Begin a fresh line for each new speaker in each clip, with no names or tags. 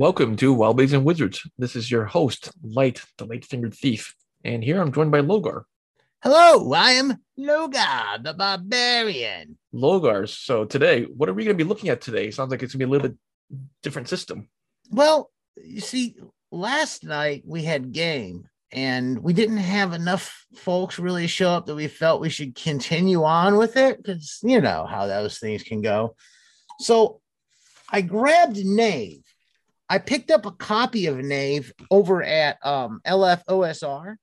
Welcome to Wild and Wizards. This is your host, Light, the Light Fingered Thief. And here I'm joined by Logar.
Hello, I am Logar, the barbarian.
Logar. So today, what are we going to be looking at today? Sounds like it's going to be a little bit different system.
Well, you see, last night we had game and we didn't have enough folks really show up that we felt we should continue on with it because you know how those things can go. So I grabbed Knave. I picked up a copy of Knave over at um, LFOSR.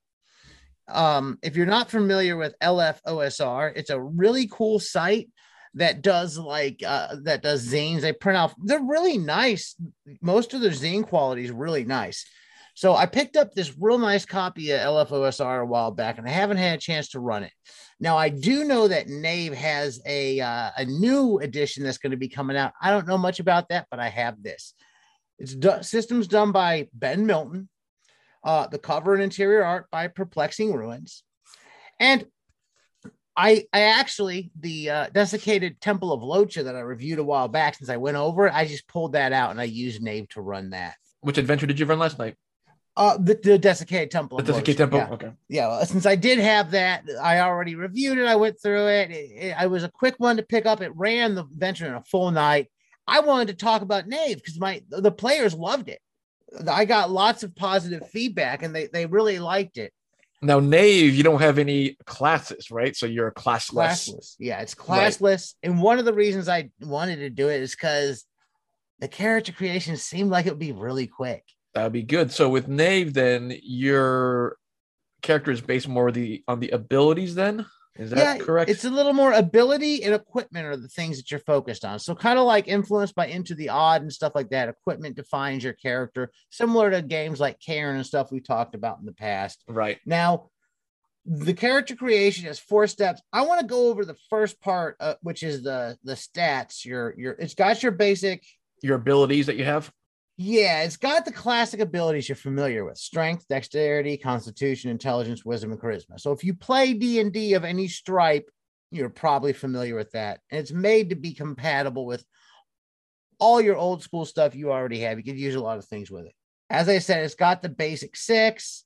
Um, if you're not familiar with LFOSR, it's a really cool site that does like uh, that does zines. They print out. They're really nice. Most of their zine quality is really nice. So I picked up this real nice copy of LFOSR a while back, and I haven't had a chance to run it. Now I do know that Knave has a uh, a new edition that's going to be coming out. I don't know much about that, but I have this. It's do- systems done by Ben Milton. Uh, the cover and interior art by Perplexing Ruins, and I I actually the uh, desiccated Temple of Locha that I reviewed a while back since I went over. I just pulled that out and I used Knave to run that.
Which adventure did you run last night?
Uh, the, the desiccated temple.
The Desiccated Temple?
Yeah.
Okay.
Yeah, well, since I did have that, I already reviewed it. I went through it. It, it. I was a quick one to pick up. It ran the venture in a full night. I wanted to talk about Knave because my the players loved it. I got lots of positive feedback, and they they really liked it.
Now, Knave, you don't have any classes, right? So you're a classless.
Classless, yeah, it's classless. And one of the reasons I wanted to do it is because the character creation seemed like it would be really quick.
That'd be good. So with Knave, then your character is based more the on the abilities. Then is that correct?
It's a little more ability and equipment are the things that you're focused on. So kind of like influenced by Into the Odd and stuff like that. Equipment defines your character, similar to games like Cairn and stuff we talked about in the past.
right.
Now, the character creation has four steps. I want to go over the first part, uh, which is the the stats. Your your it's got your basic.
Your abilities that you have.
Yeah, it's got the classic abilities you're familiar with: strength, dexterity, constitution, intelligence, wisdom, and charisma. So if you play D and D of any stripe, you're probably familiar with that. And it's made to be compatible with all your old school stuff you already have. You could use a lot of things with it. As I said, it's got the basic six.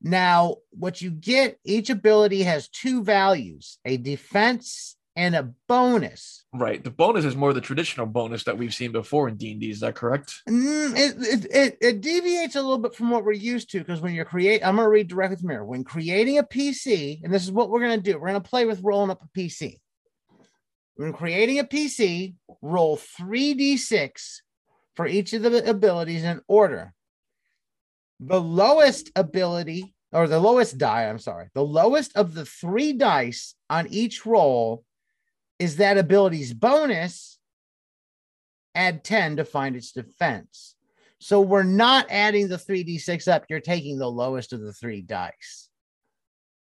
Now, what you get, each ability has two values: a defense and a bonus.
Right. The bonus is more the traditional bonus that we've seen before in D and D. Is that correct?
Mm, it, it, it, it deviates a little bit from what we're used to because when you're create, I'm going to read directly from here. When creating a PC, and this is what we're going to do, we're going to play with rolling up a PC. When creating a PC, roll 3d6 for each of the abilities in order. The lowest ability, or the lowest die, I'm sorry, the lowest of the three dice on each roll is that ability's bonus add 10 to find its defense. So we're not adding the 3d6 up, you're taking the lowest of the three dice.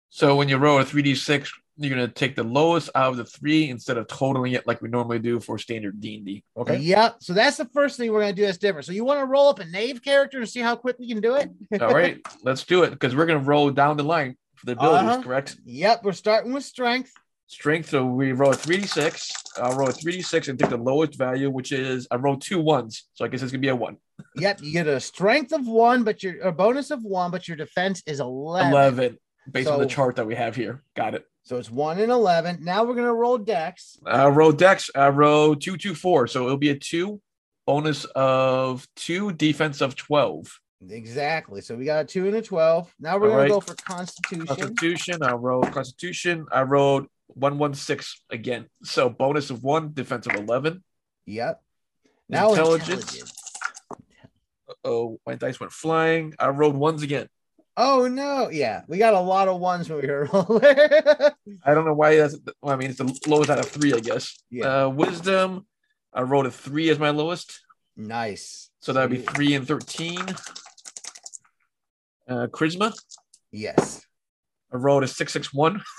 So when you roll a three d six, you're gonna take the lowest out of the three instead of totaling it like we normally do for standard D and D. Okay.
Yep. So that's the first thing we're going to do that's different. So you want to roll up a knave character and see how quick we can do it?
All right. Let's do it because we're gonna roll down the line for the abilities.
Uh-huh.
Correct.
Yep. We're starting with strength.
Strength. So we roll a three d six. I'll roll a three d six and take the lowest value, which is I roll two ones. So I guess it's gonna be a one.
Yep. You get a strength of one, but your a bonus of one, but your defense is 11.
11 based on the chart that we have here. Got it.
So it's one and 11. Now we're going to roll dex.
I roll dex. I roll two, two, four. So it'll be a two bonus of two, defense of 12.
Exactly. So we got a two and a 12. Now we're
All
going to
right.
go for constitution.
Constitution. I roll constitution. I rolled one, one, six again. So bonus of one, defense of 11.
Yep. Now
Intelligence.
intelligence.
Oh, my dice went flying. I rolled ones again.
Oh no. Yeah. We got a lot of ones when we were rolling.
I don't know why that's, well, I mean, it's the lowest out of three, I guess.
Yeah.
Uh, wisdom. I rolled a three as my lowest.
nice.
So that'd be three and 13. Uh, charisma.
Yes.
I rolled a six, six, one.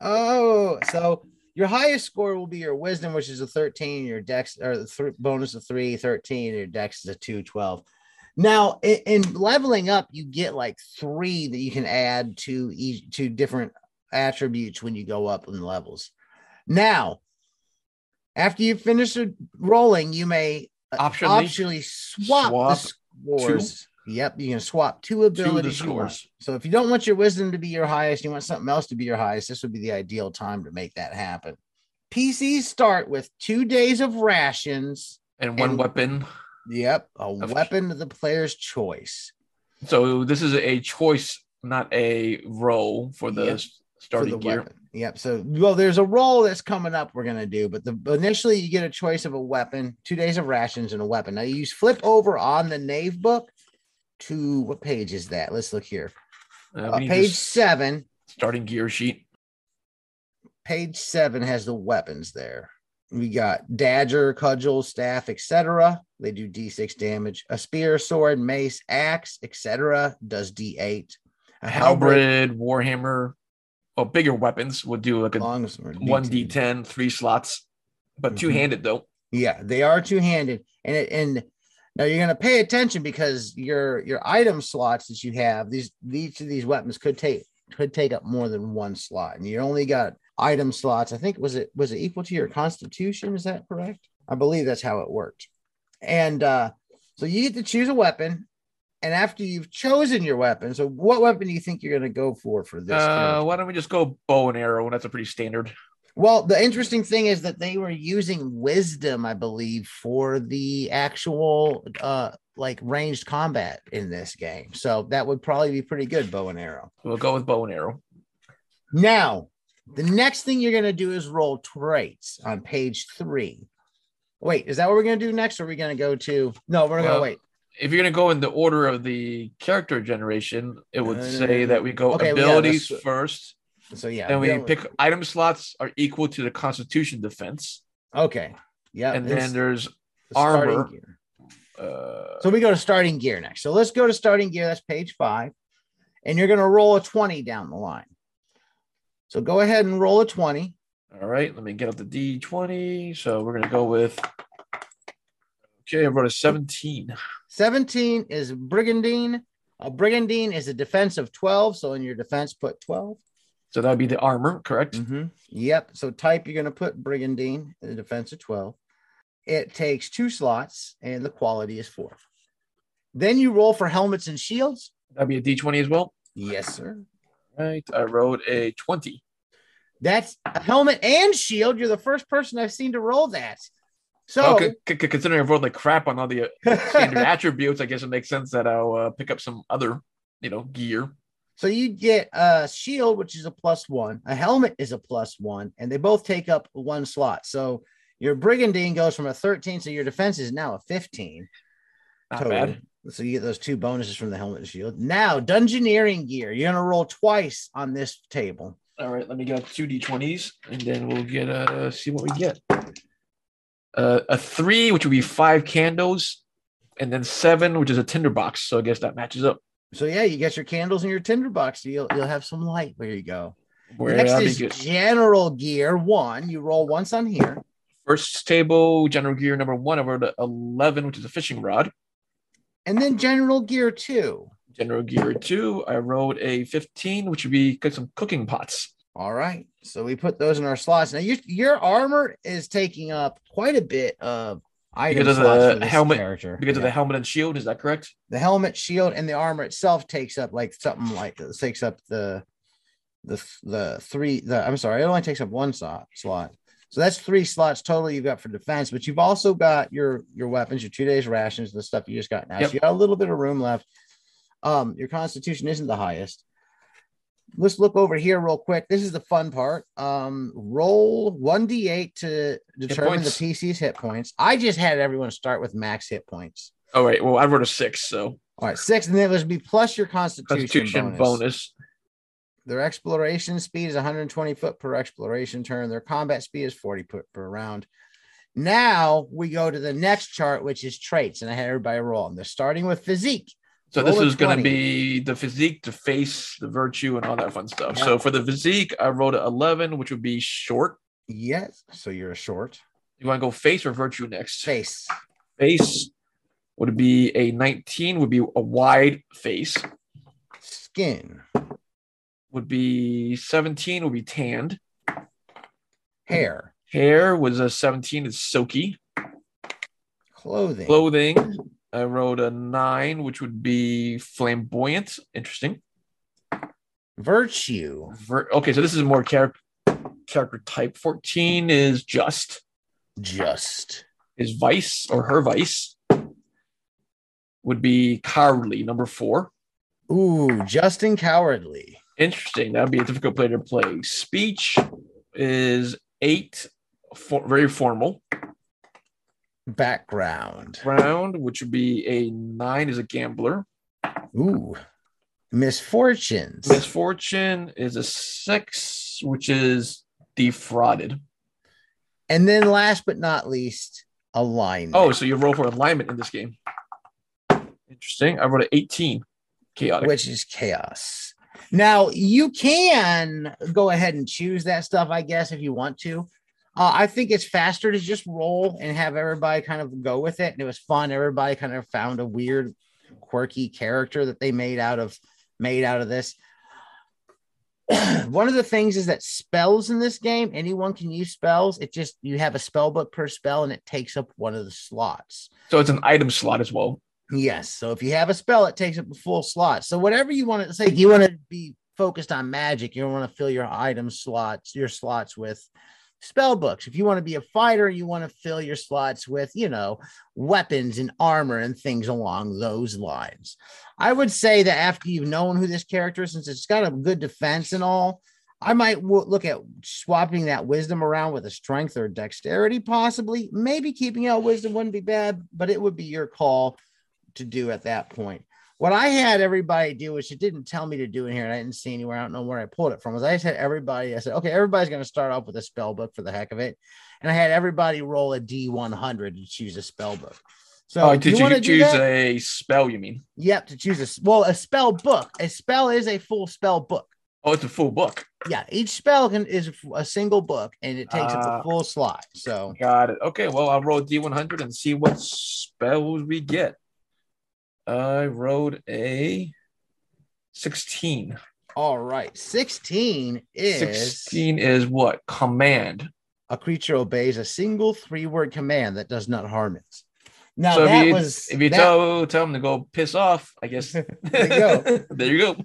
Oh, so your highest score will be your wisdom, which is a 13, your dex or the th- bonus of three, 13, your dex is a two, 12. Now, in, in leveling up, you get like three that you can add to each to different attributes when you go up in levels. Now, after you finish rolling, you may uh,
Optionally,
optionally swap,
swap
the scores. Yep, you can swap two abilities.
scores.
So if you don't want your wisdom to be your highest, you want something else to be your highest, this would be the ideal time to make that happen. PCs start with two days of rations.
and one
and-
weapon.
Yep, a
Of-
weapon of the player's choice.
So this is a choice, not a roll for the
Yep.
s-
for
starting
the
gear.
weapon. Yep. So, well, there's a roll that's coming up. We're gonna do, but the initially you get a choice of a weapon, two days of rations, and a weapon. Now you flip over on the Knave book to what page is that? Let's look here.
Uh,
Uh, page seven.
starting gear sheet.
Page seven has the weapons there. We got dagger, cudgel, staff, etc. They do D6 damage. A spear, sword, mace, axe, etc. does D8. A halberd,
Halberd, Warhammer, well, bigger weapons would do like a one
D10.
D10, three slots, but
Mhm.
two handed though.
Yeah, they are two-handed, and it, and now you're going to pay attention because your your item slots that you have these each of these weapons could take could take up more than one slot, and you only got item slots. I think was it was it equal to your constitution? Is that correct? I believe that's how it worked. And uh, so you get to choose a weapon, and after you've chosen your weapon, so what weapon do you think you're going to go for for this?
Uh, why don't we just go bow and arrow? And That's a pretty standard.
Well, the interesting thing is that they were using wisdom, I believe, for the actual uh like ranged combat in this game. So that would probably be pretty good, bow and arrow.
We'll go with bow and arrow.
Now, the next thing you're gonna do is roll traits on page three. Wait, is that what we're gonna do next? Or are we gonna go to no, we're gonna
Well,
wait.
If you're gonna go in the order of the character generation, it would say
Uh,
that we go
okay, we got
abilities
this.
first,
So yeah,
And we pick item slots are equal to the Constitution defense,
okay. Yeah,
and then there's
the
armor.
gear.
uh,
So we go to starting gear next. So let's go to starting gear. That's page five. And you're going to roll a 20 down the line. So go ahead and roll a 20.
all right. Let me get up the D20. So we're gonna go with. Okay, I wrote a 17.
17 is brigandine. A brigandine is a defense of 12. So in your defense, put 12.
So that would be the armor, correct?
Mhm. Yep. So type, you're going to put brigandine in the defense of 12. It takes two slots and the quality is four. Then you roll for helmets and shields.
That'd be a D20 as well.
Yes, sir.
Right. I rolled a 20.
That's a helmet and shield. You're the first person I've seen to roll that. So
Oh, c- c- considering I've rolled like crap on all the uh, standard attributes, I guess it makes sense that I'll uh, pick up some other, you know, gear.
So you get a shield, which is a plus one, a helmet is a plus one, and they both take up one slot. So your brigandine goes from a 13, so your defense is now a 15.
Not
total.
bad.
So you get those two bonuses from the helmet and shield. Now, dungeoneering gear. You're gonna roll twice on this table.
All right, let me get two D20s and then we'll get uh see what we get. Uh, a three, which would be five candles, and then seven, which is a tinderbox. So I guess that matches up.
So yeah, you get your candles in your tinderbox. So you'll you'll have some light. There you go.
Where
Next is
good.
general gear one. You roll once on here.
First table, general gear number one, I wrote a 11, which is a fishing rod.
And then general gear two.
General gear two, I wrote a 15, which would be some cooking pots.
All right. So we put those in our slots. Now your your armor is taking up quite a bit of item
Because of the helmet-
character.
Because of the helmet and shield, is that correct?
the helmet, shield, and the armor itself takes up like something like this takes up the the the three the I'm sorry, it only takes up one slot slot. So that's three slots total you've got for defense, but you've also got your your weapons, your two days rations, the stuff you just got now.
Yep.
So you got a little bit of room left. Um, your constitution isn't the highest. Let's look over here real quick. This is the fun part. Um, roll 1d8 to determine the. PC's hit points. I just had everyone start with max hit points.
Oh, right. Well, I wrote a six, so
All right, six, and then it was be plus your constitution,
constitution
bonus.
bonus.
Their exploration speed is 120 foot per exploration turn. Their combat speed is 40 foot per round. Now we go to the next chart, which is traits, and I had everybody roll. And they're starting with physique.
So
Roll
this is going to be the physique, the face, the virtue, and all that fun stuff. So for the physique, I wrote a 11, which would be short.
Yes, so you're a short
You want to go face or virtue next?
face.
Face would be a 19, would be a wide face.
Skin,
Would be 17, would be tanned.
hair,
Hair was a 17, it's silky.
Clothing.
Clothing. I wrote a nine, which would be flamboyant. Interesting.
Virtue.
Ver- okay, so this is more character character type. 14 is just.
Just.
His vice or her vice would be cowardly, number four.
Ooh, Justin Cowardly.
Interesting. That would be a difficult player to play. Speech is eight, for, very formal.
Background.
Round, which would be a nine, is a gambler.
Ooh. Misfortunes.
Misfortune is a six, which is defrauded.
and then last but not least, alignment.
Oh, so you roll for alignment in this game. Interesting. I wrote an 18. Chaotic.
which is chaos. Now you can go ahead and choose that stuff, I guess, if you want to. Uh, I think it's faster to just roll and have everybody kind of go with it. And it was fun. Everybody kind of found a weird, quirky character that they made out of made out of this. One of the things is that spells in this game, anyone can use spells. It just you have a spell book per spell, and it takes up one of the slots.
so it's an item slot as well.
Yes. So if you have a spell, it takes up a full slot. So whatever you want to say, you want to be focused on magic. You don't want to fill your item slots, your slots with spell books. If you want to be a fighter, you want to fill your slots with, you know, weapons and armor and things along those lines. I would say that after you've known who this character is, since it's got a good defense and all, I might w- look at swapping that wisdom around with a strength or dexterity, possibly. Maybe keeping out wisdom wouldn't be bad, but it would be your call to do at that point. What I had everybody do, which it didn't tell me to do in here, and I didn't see anywhere, I don't know where I pulled it from, was I just had everybody, I said, okay, everybody's going to start off with a spell book for the heck of it. And I had everybody roll a D100 to choose a spell book. So,
oh, did you,
wanna
choose a spell, you mean?
Yep, to choose a well, a spell book. A spell is a full spell book.
Oh, it's a full book.
Yeah, each spell can is a single book, and it takes up
Ah.
a full slot. So
Got it. Okay, well, I'll roll D100 and see what spells we get. I wrote a 16.
all right, sixteen is
16 is what? Command.
a creature obeys a single three-word command that does not harm it. Now
so
that
if you,
was
if you
that-
tell tell them to go piss off, I guess
There you go.
there you go.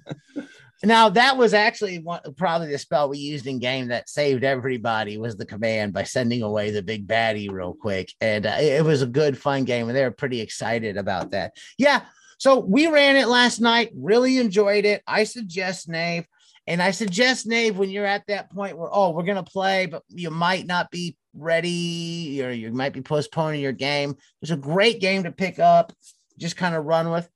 Now that was actually one, probably the spell we used in game that saved everybody was the command by sending away the big baddie real quick, and uh, it, was a good fun game, and they were pretty excited about that. Yeah, so we ran it last night, really enjoyed it. I suggest Knave. And I suggest, Knave, when you're at that point where, oh, we're to play, but you might not be ready or you might be postponing your game. It's a great game to pick up, just kind of run with.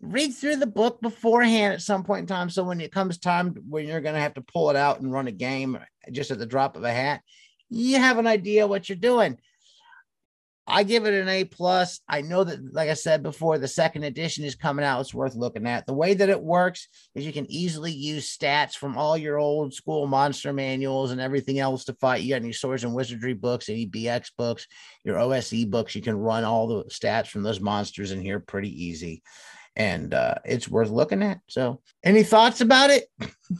Read through the book beforehand at some point in time. So when it comes time when you're going to have to pull it out and run a game just at the drop of a hat, you have an idea what you're doing. I give it an A plus. I know that, like I said before, the second edition is coming out. It's worth looking at. The way that it works is you can easily use stats from all your old school monster manuals and everything else to fight. You got any swords and wizardry books, any BX books, your OSE books. You can run all the stats from those monsters in here pretty easy, and uh, it's worth looking at. So, any thoughts about it?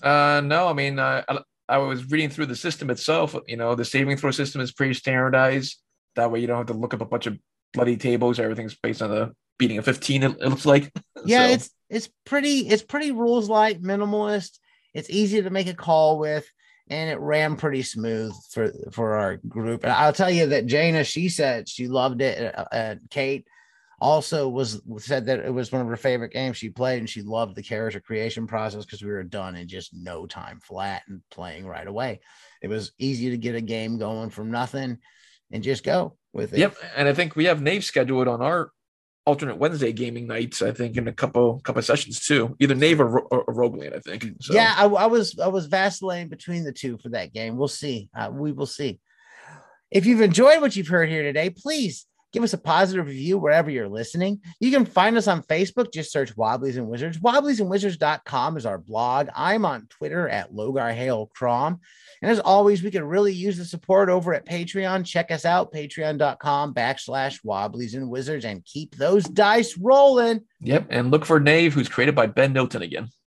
Uh, no, I mean, uh, I, I was reading through the system itself. You know, the saving throw system is pretty standardized. That way, you don't have to look up a bunch of bloody tables. Everything's based on the beating of 15. It, it looks like.
Yeah,
So,
it's it's pretty it's pretty rules light, minimalist. It's easy to make a call with, and it ran pretty smooth for for our group. And I'll tell you that Jana, she said she loved it. Uh, uh, Kate also was said that it was one of her favorite games she played, and she loved the character creation process because we were done in just no time flat and playing right away. It was easy to get a game going from nothing and just go with it.
Yep, and I think we have Knave scheduled on our alternate Wednesday gaming nights. I think in a couple couple sessions too, either Knave or, or, or Rogueland. I think. So,
Yeah, I, I was I was vacillating between the two for that game. We'll see. Uh, we will see. If you've enjoyed what you've heard here today, please give us a positive review wherever you're listening. You can find us on Facebook. Just search Wobblies and Wizards. Wobbliesandwizards.com is our blog. I'm on Twitter at Logar Hale Crom. And as always, we could really use the support over at Patreon. Check us out, patreon.com backslash Wobblies and Wizards, and keep those dice rolling.
Yep, and look for Knave, who's created by Ben Milton again.